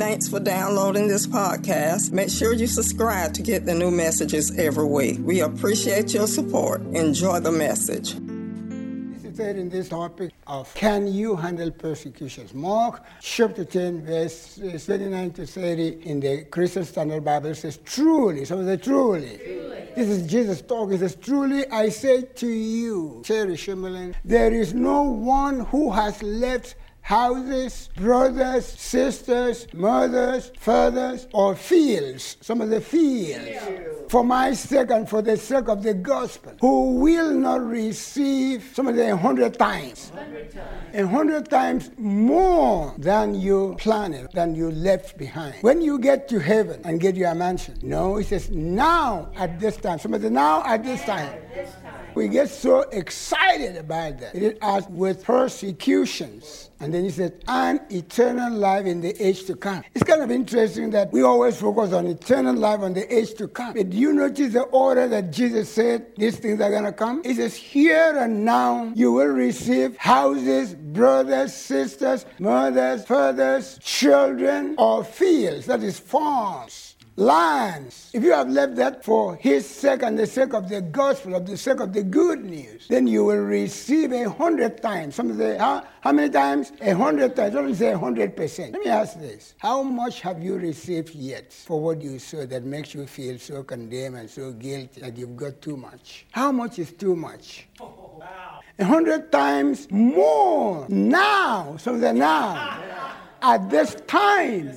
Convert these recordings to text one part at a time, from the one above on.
Thanks for downloading this podcast. Make sure you subscribe to get the new messages every week. We appreciate your support. Enjoy the message. Interested in this topic of can you handle persecutions? Mark chapter 10, verse 39 to 30 in the Christian Standard Bible says, Truly, somebody say, truly. truly. This is Jesus talking. He says, Truly I say to you, Cherry Shimmerlin, there is no one who has left houses, brothers, sisters, mothers, fathers, or fields, some of the fields, for my sake and for the sake of the gospel, who will not receive some of the hundred times, a hundred times more than you planned, than you left behind. When you get to heaven and get your mansion, no, he says, now at this time, some of the now at this time. We get so excited about that. It as with persecutions and then he said, and eternal life in the age to come. It's kind of interesting that we always focus on eternal life on the age to come. But do you notice the order that Jesus said these things are going to come? He says, here and now you will receive houses, brothers, sisters, mothers, fathers, children, or fields, that is farms lands. If you have left that for his sake and the sake of the gospel, of the sake of the good news, then you will receive a hundred times. Some say, how, how many times? A hundred times. Don't say a hundred percent. Let me ask this. How much have you received yet for what you saw that makes you feel so condemned and so guilty that you've got too much? How much is too much? Wow. A hundred times more now. Some say now. At this time.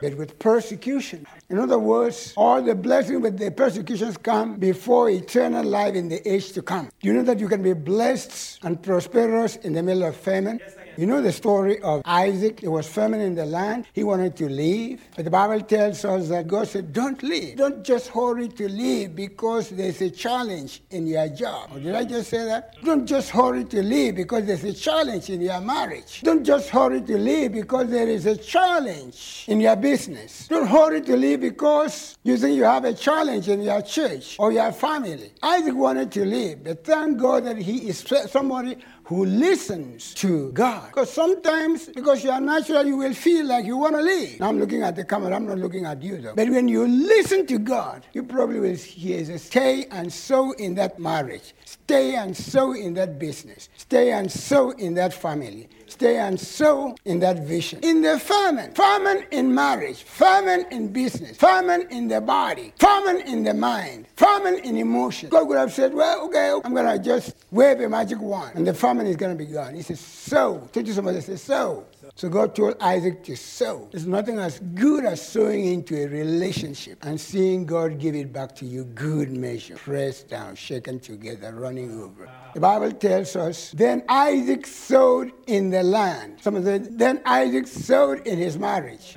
But with persecution. In other words, all the blessings with the persecutions come before eternal life in the age to come. Do you know that you can be blessed and prosperous in the middle of famine? Yes, you know the story of Isaac. It was famine in the land. He wanted to leave. But the Bible tells us that God said, Don't leave. Don't just hurry to leave because there's a challenge in your job. Or did I just say that? Don't just hurry to leave because there's a challenge in your marriage. Don't just hurry to leave because there is a challenge in your business. Don't hurry to leave because you think you have a challenge in your church or your family. Isaac wanted to leave, but thank God that he is somebody who listens to God. Because sometimes, because you are natural, you will feel like you want to leave. Now I'm looking at the camera, I'm not looking at you though. But when you listen to God, you probably will hear, stay and sow in that marriage. Stay and sow in that business. Stay and sow in that family. Stay and sow in that vision. In the famine, famine in marriage, famine in business, famine in the body, famine in the mind, famine in emotion. God would have said, Well, okay, I'm going to just wave a magic wand and the famine is going to be gone. He says, Sow. Teach somebody, say, Sow. So God told Isaac to sow. There's nothing as good as sowing into a relationship and seeing God give it back to you, good measure, pressed down, shaken together, running over. The Bible tells us, then Isaac sowed in the land. Some of the, then Isaac sowed in his marriage.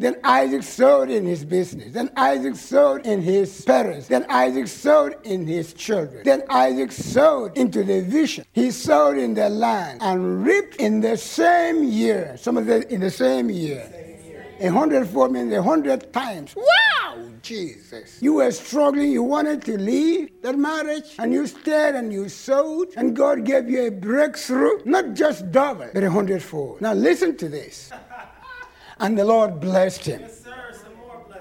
Then Isaac sowed in his business. Then Isaac sowed in his parents. Then Isaac sowed in his children. Then Isaac sowed into the vision. He sowed in the land and reaped in the same year. Some of the in the same year. A hundred four means a hundred times. Wow, Jesus. You were struggling, you wanted to leave that marriage, and you stayed and you sowed, and God gave you a breakthrough, not just double, but a hundredfold. Now listen to this. And the Lord blessed him. Yes,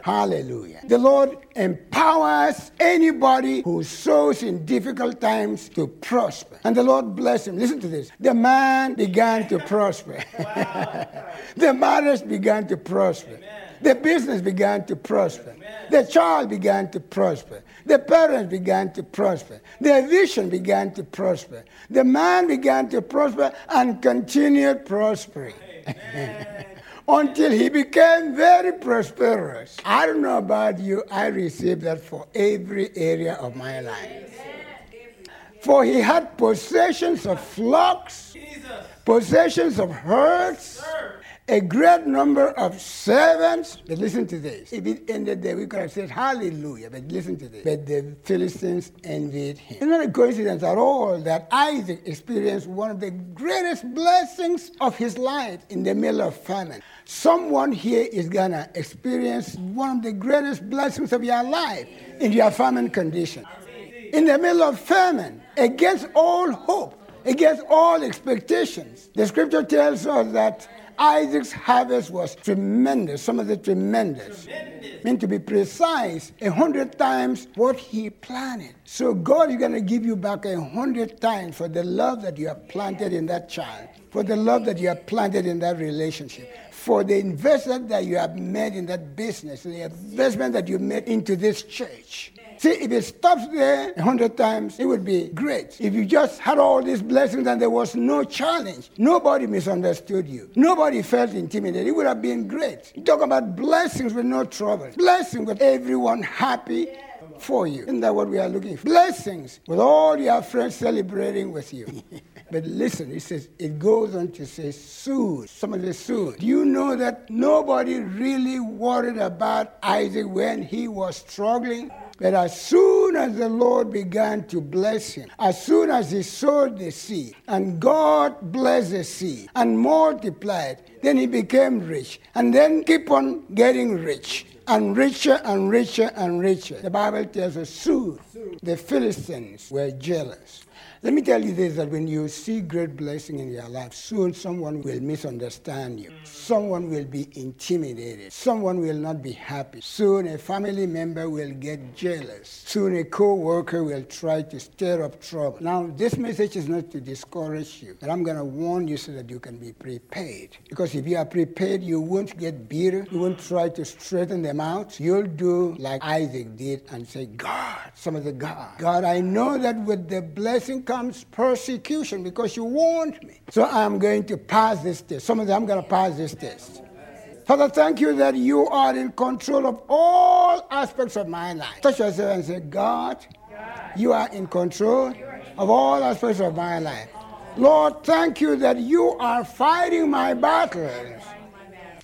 Hallelujah. The Lord empowers anybody who sows in difficult times to prosper. And the Lord blessed him. Listen to this. The man began to prosper. the marriage began to prosper. Amen. The business began to prosper. Amen. The child began to prosper. The parents began to prosper. The vision began to prosper. The man began to prosper and continued prospering. until he became very prosperous. I don't know about you, I received that for every area of my life. For he had possessions of flocks, possessions of herds, a great number of servants. But listen to this. If it ended there, we could have said hallelujah. But listen to this. But the Philistines envied him. It's not a coincidence at all that Isaac experienced one of the greatest blessings of his life in the middle of famine. Someone here is going to experience one of the greatest blessings of your life in your famine condition. In the middle of famine, against all hope, against all expectations. The scripture tells us that Isaac's harvest was tremendous. Some of the tremendous. tremendous. mean to be precise, a hundred times what he planted. So God is going to give you back a hundred times for the love that you have planted in that child, for the love that you have planted in that relationship, for the investment that you have made in that business, the investment that you made into this church. See, if it stops there a hundred times, it would be great. If you just had all these blessings and there was no challenge, nobody misunderstood you, nobody felt intimidated, it would have been great. You talk about blessings with no trouble, blessings with everyone happy for you. Isn't that what we are looking for? Blessings with all your friends celebrating with you. but listen, it says, it goes on to say, soon. Somebody soon. Do you know that nobody really worried about Isaac when he was struggling? But as soon as the Lord began to bless him, as soon as he sowed the seed, and God blessed the seed and multiplied, then he became rich. And then keep on getting rich and richer and richer and richer. The Bible tells us soon the Philistines were jealous. Let me tell you this that when you see great blessing in your life, soon someone will misunderstand you. Someone will be intimidated. Someone will not be happy. Soon a family member will get jealous. Soon a co worker will try to stir up trouble. Now, this message is not to discourage you, but I'm going to warn you so that you can be prepared. Because if you are prepared, you won't get bitter. You won't try to straighten them out. You'll do like Isaac did and say, God, some of the God, God, I know that with the blessing comes persecution because you warned me. So I'm going to pass this test. Some of them I'm going to pass this test. Father, thank you that you are in control of all aspects of my life. Touch yourself and say, God, you are in control of all aspects of my life. Lord, thank you that you are fighting my battles.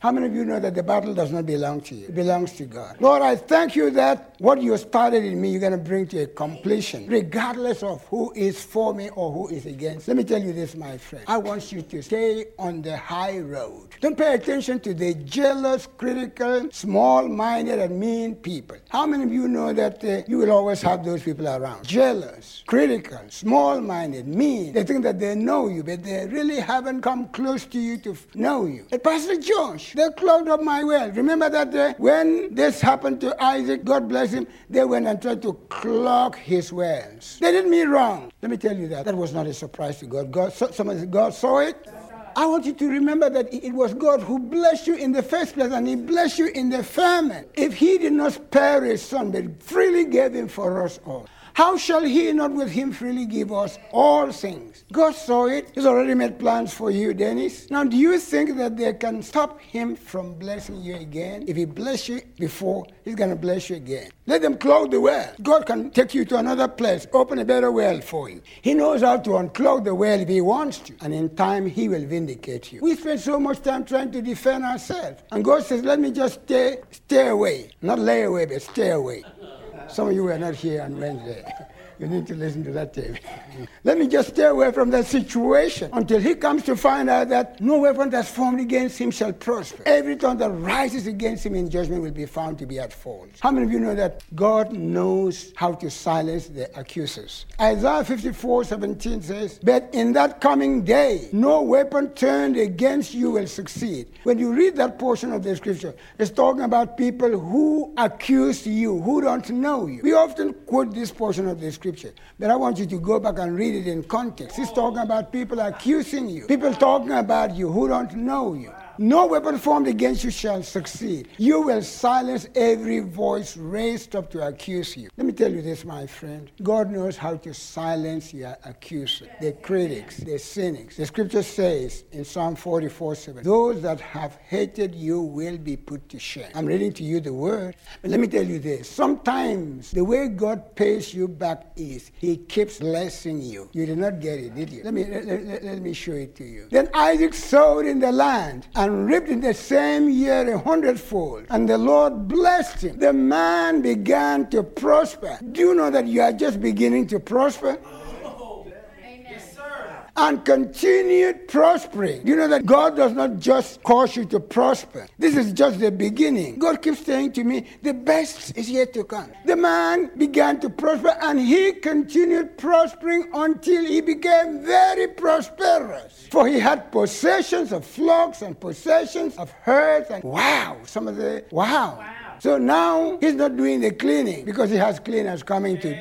How many of you know that the battle does not belong to you? It belongs to God. Lord, I thank you that what you started in me, you're going to bring to a completion, regardless of who is for me or who is against. Let me tell you this, my friend. I want you to stay on the high road. Don't pay attention to the jealous, critical, small minded, and mean people. How many of you know that uh, you will always have those people around? Jealous, critical, small minded, mean. They think that they know you, but they really haven't come close to you to know you. And Pastor Josh, they clogged up my well. Remember that day when this happened to Isaac, God bless him, they went and tried to clog his wells. They did me wrong. Let me tell you that. That was not a surprise to God. God, somebody, God saw it. I want you to remember that it was God who blessed you in the first place and He blessed you in the famine. If He did not spare His Son, but freely gave Him for us all, how shall he not with him freely give us all things? God saw it. He's already made plans for you, Dennis. Now, do you think that they can stop him from blessing you again? If he blessed you before, he's going to bless you again. Let them clog the well. God can take you to another place, open a better well for you. He knows how to unclog the well if he wants to. And in time, he will vindicate you. We spend so much time trying to defend ourselves. And God says, let me just stay, stay away. Not lay away, but stay away. Some of you were not here on Wednesday. You need to listen to that tape. Let me just stay away from that situation until he comes to find out that no weapon that's formed against him shall prosper. Every tongue that rises against him in judgment will be found to be at fault. How many of you know that God knows how to silence the accusers? Isaiah 54 17 says, But in that coming day, no weapon turned against you will succeed. When you read that portion of the scripture, it's talking about people who accuse you, who don't know you. We often quote this portion of the scripture scripture. But I want you to go back and read it in context. He's talking about people accusing you, people talking about you who don't know you. No weapon formed against you shall succeed. You will silence every voice raised up to accuse you. Let me tell you this, my friend. God knows how to silence your accusers, the critics, the cynics. The scripture says in Psalm 44 7, Those that have hated you will be put to shame. I'm reading to you the word. But let me tell you this. Sometimes the way God pays you back is He keeps blessing you. You did not get it, did you? Let me, let, let, let me show it to you. Then Isaac sowed in the land. And and reaped in the same year a hundredfold. And the Lord blessed him. The man began to prosper. Do you know that you are just beginning to prosper? And continued prospering. You know that God does not just cause you to prosper. This is just the beginning. God keeps saying to me, the best is yet to come. The man began to prosper and he continued prospering until he became very prosperous. For he had possessions of flocks and possessions of herds and wow, some of the wow. wow. So now he's not doing the cleaning because he has cleaners coming to.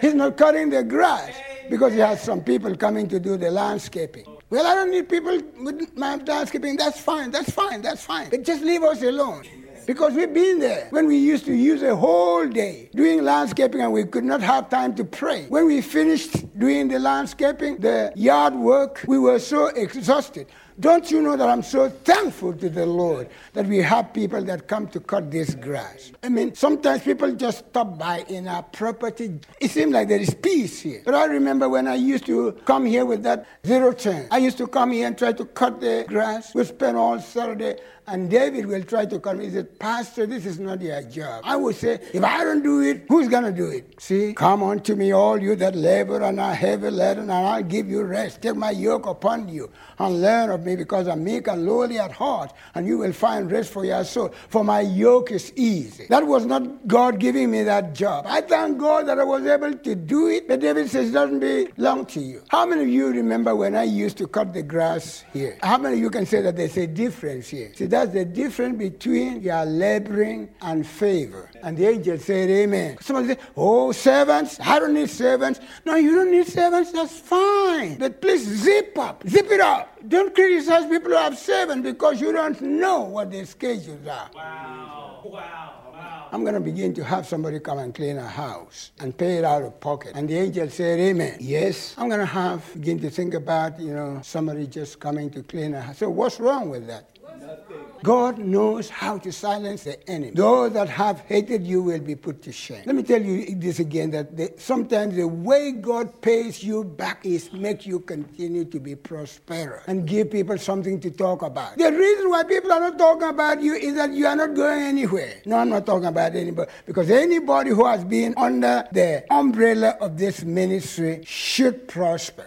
He's not cutting the grass because he has some people coming to do the landscaping. Well, I don't need people with my landscaping. That's fine, that's fine, that's fine. But just leave us alone. Because we've been there when we used to use a whole day doing landscaping and we could not have time to pray. When we finished doing the landscaping, the yard work, we were so exhausted. Don't you know that I'm so thankful to the Lord that we have people that come to cut this grass? I mean, sometimes people just stop by in our property. It seems like there is peace here. But I remember when I used to come here with that zero turn. I used to come here and try to cut the grass. We spend all Saturday and David will try to come. He said, Pastor, this is not your job. I would say, if I don't do it, who's going to do it? See, come unto me, all you that labor and are heavy laden, and I'll give you rest. Take my yoke upon you and learn of me because I'm meek and lowly at heart, and you will find rest for your soul. For my yoke is easy. That was not God giving me that job. I thank God that I was able to do it, but David says it doesn't belong to you. How many of you remember when I used to cut the grass here? How many of you can say that there's a difference here? See, that's the difference between your laboring and favor. And the angel said, Amen. Somebody said, Oh, servants? I don't need servants. No, you don't need servants. That's fine. But please zip up. Zip it up. Don't criticize people who have servants because you don't know what their schedules are. Wow. Wow. I'm going to begin to have somebody come and clean a house and pay it out of pocket. And the angel said, Amen. Yes, I'm going to have, begin to think about, you know, somebody just coming to clean a house. So what's wrong with that? God knows how to silence the enemy. Those that have hated you will be put to shame. Let me tell you this again that sometimes the way God pays you back is make you continue to be prosperous and give people something to talk about. The reason why people are not talking about you is that you are not going anywhere. No, I'm not talking about anybody because anybody who has been under the umbrella of this ministry should prosper.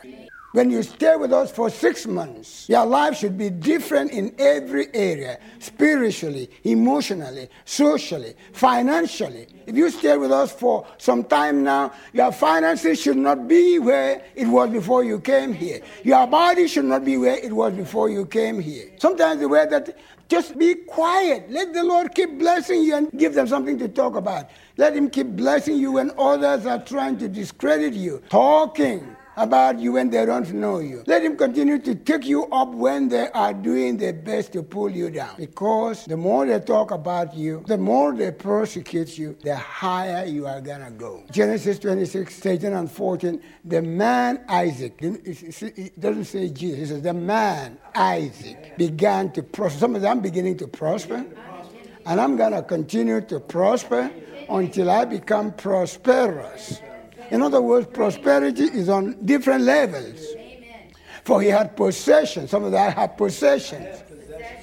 When you stay with us for six months, your life should be different in every area spiritually, emotionally, socially, financially. If you stay with us for some time now, your finances should not be where it was before you came here. Your body should not be where it was before you came here. Sometimes the way that just be quiet. Let the Lord keep blessing you and give them something to talk about. Let Him keep blessing you when others are trying to discredit you. Talking about you when they don't know you. Let him continue to take you up when they are doing their best to pull you down. Because the more they talk about you, the more they persecute you, the higher you are going to go. Genesis 26, 13 and 14, the man Isaac, it doesn't say Jesus, it says the man Isaac began to prosper. Some of them beginning to prosper. And I'm going to continue to prosper until I become prosperous. In other words, prosperity is on different levels. For he had possessions. Some of that had possessions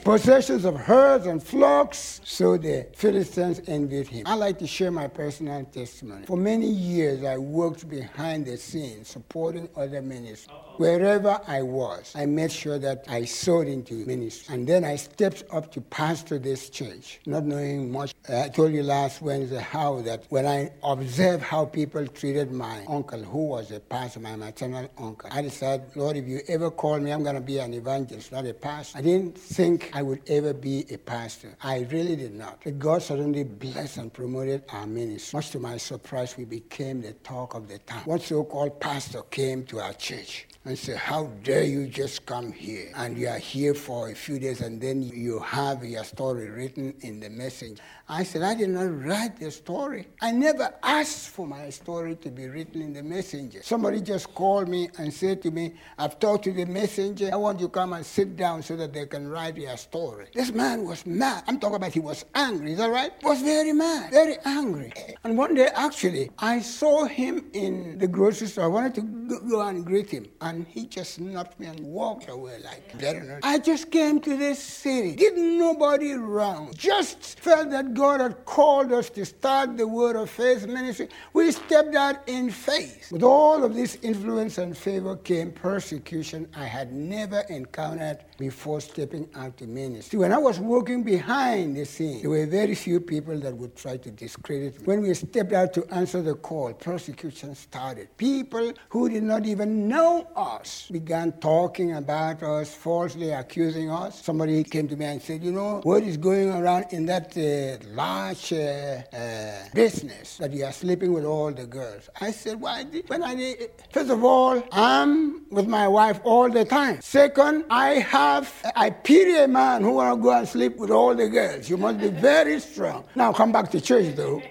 possessions of herds and flocks. So the Philistines envied him. I like to share my personal testimony. For many years, I worked behind the scenes supporting other ministries. Wherever I was, I made sure that I sowed into ministry. And then I stepped up to pastor this church, not knowing much. I told you last Wednesday how that when I observed how people treated my uncle, who was a pastor, my maternal uncle, I decided, Lord, if you ever call me, I'm going to be an evangelist, not a pastor. I didn't think I would ever be a pastor. I really did not. But God suddenly blessed and promoted our ministry. Much to my surprise, we became the talk of the town. One so-called pastor came to our church and say, How dare you just come here? And you are here for a few days and then you have your story written in the message. I said, I did not write the story. I never asked for my story to be written in the messenger. Somebody just called me and said to me, I've talked to the messenger. I want you to come and sit down so that they can write your story. This man was mad. I'm talking about he was angry. Is that right? Was very mad, very angry. And one day, actually, I saw him in the grocery store. I wanted to go and greet him. And and he just snapped me and walked away like that. I just came to this city, didn't nobody around, just felt that God had called us to start the Word of Faith ministry. We stepped out in faith. With all of this influence and favor came persecution I had never encountered before stepping out to ministry. When I was working behind the scene, there were very few people that would try to discredit me. When we stepped out to answer the call, persecution started. People who did not even know us began talking about us, falsely accusing us. Somebody came to me and said, You know, what is going around in that uh, large uh, uh, business that you are sleeping with all the girls? I said, Why? When I First of all, I'm with my wife all the time. Second, I have, I pity a man who want to go and sleep with all the girls. You must be very strong. Now come back to church though.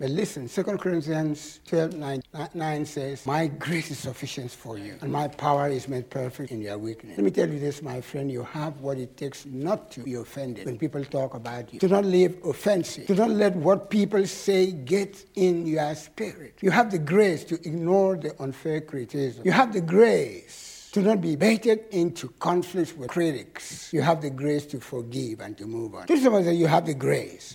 But listen, 2 Corinthians 12 9, 9, says, My grace is sufficient for you, and my power is made perfect in your weakness. Let me tell you this, my friend, you have what it takes not to be offended when people talk about you. Do not live offensive. Do not let what people say get in your spirit. You have the grace to ignore the unfair criticism. You have the grace to not be baited into conflicts with critics. You have the grace to forgive and to move on. This is you have the grace.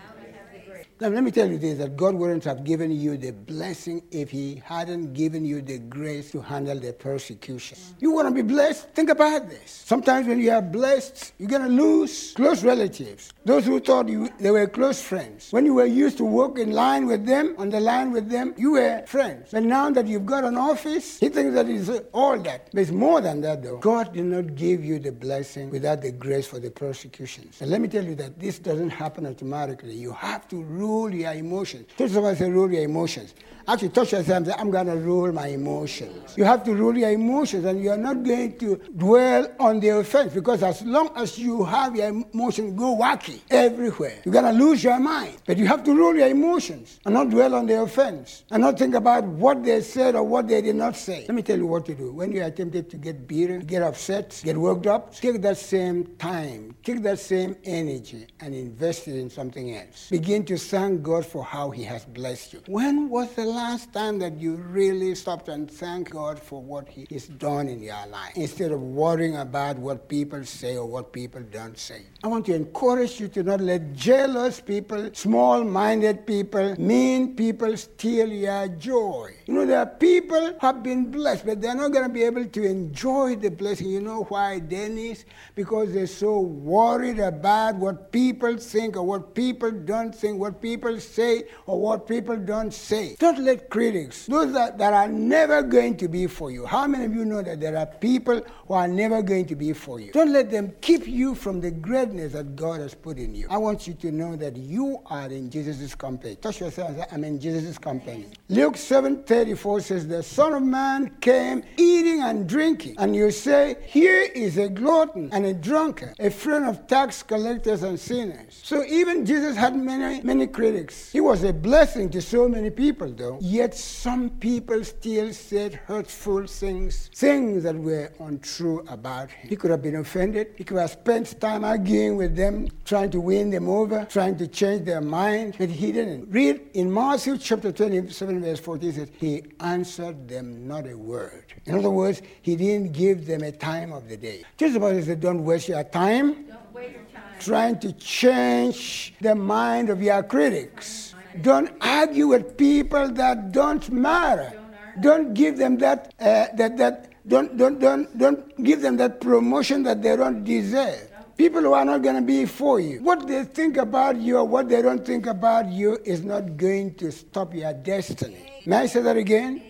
Now, let me tell you this that God wouldn't have given you the blessing if He hadn't given you the grace to handle the persecution. You want to be blessed? Think about this. Sometimes when you are blessed, you're going to lose close relatives, those who thought you, they were close friends. When you were used to walk in line with them, on the line with them, you were friends. But now that you've got an office, He thinks that is all that. But it's more than that, though. God did not give you the blessing without the grace for the persecutions. And let me tell you that this doesn't happen automatically. You have to rule your emotions. Touch somebody say, rule your emotions. Actually, touch yourself and say, I'm going to rule my emotions. You have to rule your emotions, and you are not going to dwell on the offense because as long as you have your emotions go wacky everywhere, you're going to lose your mind. But you have to rule your emotions and not dwell on the offense and not think about what they said or what they did not say. Let me tell you what to do. When you are tempted to get beaten, get upset, get worked up, take that same time, take that same energy and invest it in something else. Begin to thank God for how He has blessed you. When was the last time that you really stopped and thanked God for what He has done in your life instead of worrying about what people say or what people don't say? I want to encourage you to not let jealous people, small minded people, mean people steal your joy. You know, there are people have been blessed, but they're not going to be able to enjoy the blessing. You know why, Dennis? Because they're so worried about what people think or what people don't think, what people say or what people don't say. Don't let critics, those that, that are never going to be for you. How many of you know that there are people who are never going to be for you? Don't let them keep you from the greatness that God has put in you. I want you to know that you are in Jesus' company. Touch yourself and say, I'm in Jesus' company. Luke 7 34 says, The Son of Man came eating and drinking. And you say, Here is a glutton and a drunkard, a friend of tax collectors and sinners. So even Jesus had many, many critics. He was a blessing to so many people, though. Yet some people still said hurtful things, things that were untrue about him. He could have been offended. He could have spent time arguing with them, trying to win them over, trying to change their mind, but he didn't. Read in Matthew chapter 27, verse 14, says, He answered them not a word. In other words, he didn't give them a time of the day. Just about said, Don't waste your time. Don't waste your time. Trying to change the mind of your critics don't argue with people that don't matter. Don't give them that, uh, that, that don't, don't, don't, don't give them that promotion that they don't deserve. People who are not going to be for you. What they think about you or what they don't think about you is not going to stop your destiny. May I say that again?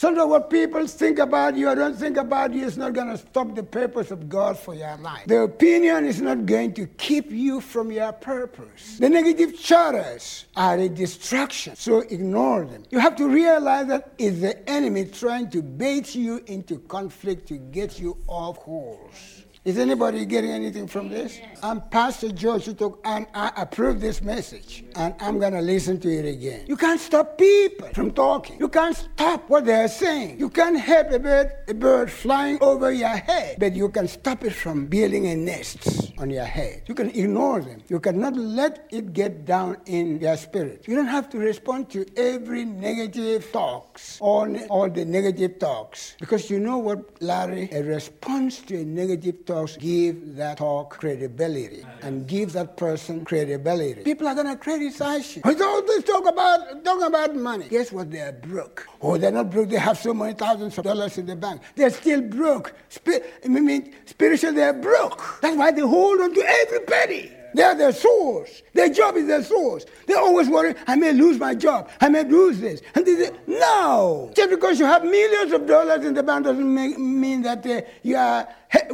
Sometimes what people think about you or don't think about you is not going to stop the purpose of God for your life. The opinion is not going to keep you from your purpose. The negative charters are a distraction, so ignore them. You have to realize that it's the enemy trying to bait you into conflict to get you off course. Is anybody getting anything from this? Yes. I'm Pastor George Utok, and I approve this message, and I'm going to listen to it again. You can't stop people from talking. You can't stop what they're saying. You can't help a bird, a bird flying over your head, but you can stop it from building a nest on your head. You can ignore them. You cannot let it get down in your spirit. You don't have to respond to every negative talks, all, all the negative talks, because you know what, Larry? A response to a negative talks give that talk credibility and give that person credibility. People are going to criticize you. It's all this talk about, talk about money. Guess what? They're broke. Oh, they're not broke. They have so many thousands of dollars in the bank. They're still broke. I mean, spiritually, they're broke. That's why they hold on to every penny. They are their source. Their job is their source. They always worry, I may lose my job. I may lose this. And they say, no. Just because you have millions of dollars in the bank doesn't make, mean that uh, you are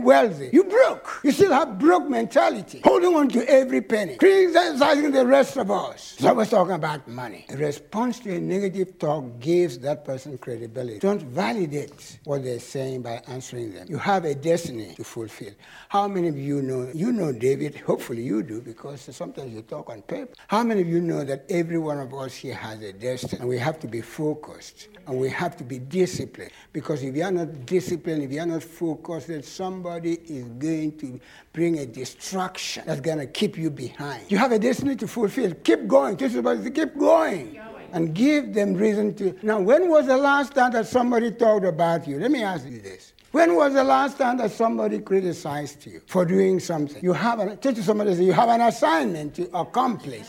wealthy. You broke. You still have broke mentality, holding on to every penny, criticizing the rest of us. So I was talking about money. A response to a negative talk gives that person credibility. Don't validate what they're saying by answering them. You have a destiny to fulfill. How many of you know? You know David. Hopefully you do because sometimes you talk on paper. How many of you know that every one of us here has a destiny and we have to be focused and we have to be disciplined because if you are not disciplined, if you are not focused, then somebody is going to bring a distraction that's going to keep you behind. You have a destiny to fulfill. Keep going. Just about to keep going. And give them reason to. Now, when was the last time that somebody talked about you? Let me ask you this. When was the last time that somebody criticized you for doing something? You have an, tell somebody, you have an assignment to accomplish.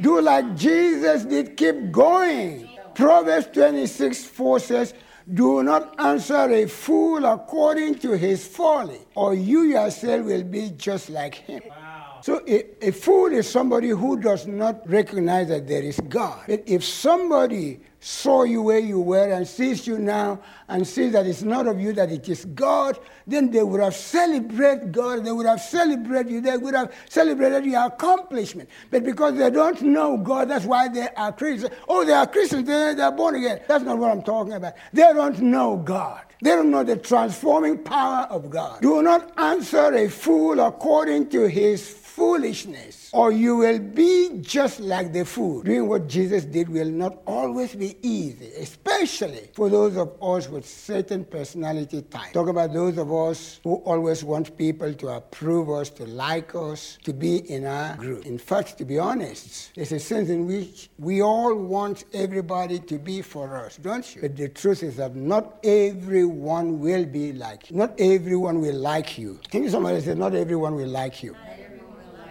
Do like Jesus did, keep going. Proverbs 26 4 says, Do not answer a fool according to his folly, or you yourself will be just like him. Wow. So a, a fool is somebody who does not recognize that there is God. But if somebody saw you where you were and sees you now and sees that it's not of you, that it is God, then they would have celebrated God, they would have celebrated you, they would have celebrated your accomplishment. But because they don't know God, that's why they are Christians. Oh, they are Christians, they, they are born again. That's not what I'm talking about. They don't know God. They don't know the transforming power of God. Do not answer a fool according to his foolishness, or you will be just like the fool. Doing what Jesus did will not always be easy, especially for those of us with certain personality types. Talk about those of us who always want people to approve us, to like us, to be in our group. In fact, to be honest, there's a sense in which we all want everybody to be for us, don't you? But the truth is that not everyone will be like you. Not everyone will like you. Think somebody said, not everyone will like you.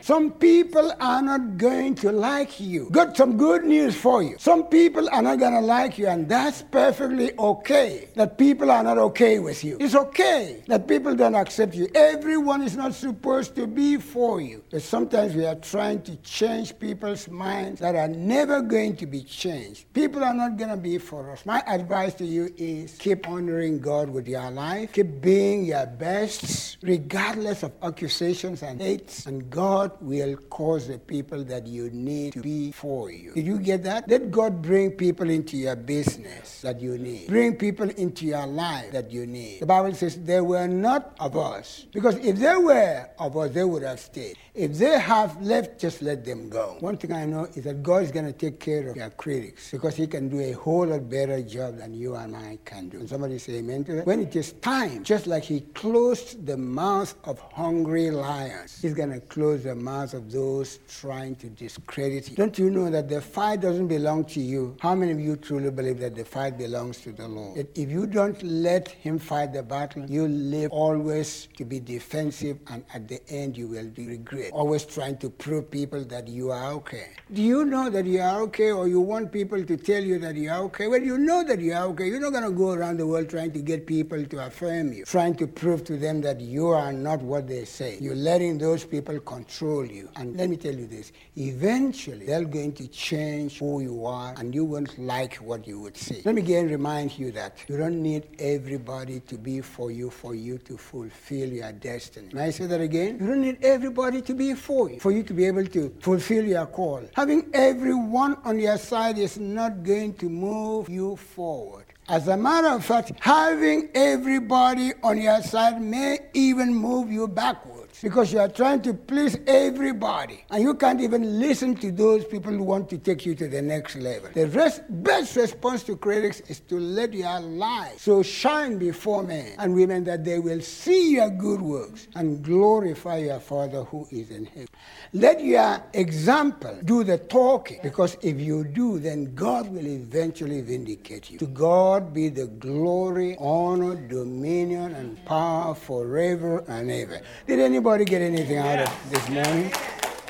Some people are not going to like you. Got some good news for you. Some people are not going to like you, and that's perfectly okay that people are not okay with you. It's okay that people don't accept you. Everyone is not supposed to be for you. But sometimes we are trying to change people's minds that are never going to be changed. People are not going to be for us. My advice to you is keep honoring God with your life, keep being your best, regardless of accusations and hates, and God will cause the people that you need to be for you. Did you get that? Let God bring people into your business that you need. Bring people into your life that you need. The Bible says they were not of us. Because if they were of us, they would have stayed. If they have left, just let them go. One thing I know is that God is going to take care of your critics because He can do a whole lot better job than you and I can do. And somebody say amen to that. When it is time, just like He closed the mouth of hungry lions, He's going to close the mouths of those trying to discredit you. Don't you know that the fight doesn't belong to you? How many of you truly believe that the fight belongs to the Lord? That if you don't let Him fight the battle, you live always to be defensive, and at the end, you will regret it. Always trying to prove people that you are okay. Do you know that you are okay or you want people to tell you that you are okay? Well, you know that you are okay. You're not going to go around the world trying to get people to affirm you, trying to prove to them that you are not what they say. You're letting those people control you. And let me tell you this eventually, they're going to change who you are and you won't like what you would see. Let me again remind you that you don't need everybody to be for you for you to fulfill your destiny. Can I say that again? You don't need everybody to be for you, for you to be able to fulfill your call. Having everyone on your side is not going to move you forward. As a matter of fact, having everybody on your side may even move you backwards because you are trying to please everybody and you can't even listen to those people who want to take you to the next level. The rest, best response to critics is to let your light so shine before men and women that they will see your good works and glorify your Father who is in heaven. Let your example do the talking because if you do, then God will eventually vindicate you. To God be the glory, honor, dominion, and power forever and ever. Did anybody Anybody get anything out of this morning?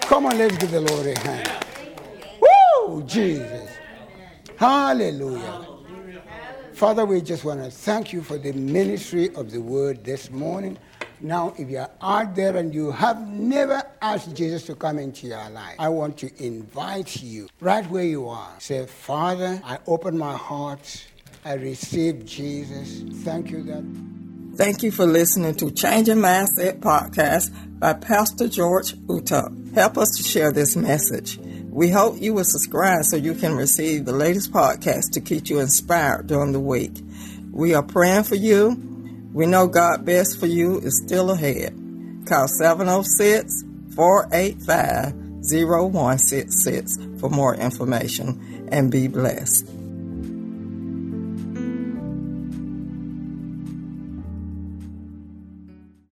Come on, let's give the Lord a hand. Woo! Jesus. Hallelujah. Father, we just want to thank you for the ministry of the word this morning. Now, if you're out there and you have never asked Jesus to come into your life, I want to invite you right where you are. Say, Father, I open my heart. I receive Jesus. Thank you that. Thank you for listening to Changing Mindset podcast by Pastor George Utuck. Help us to share this message. We hope you will subscribe so you can receive the latest podcast to keep you inspired during the week. We are praying for you. We know God best for you is still ahead. Call 706 485 0166 for more information and be blessed.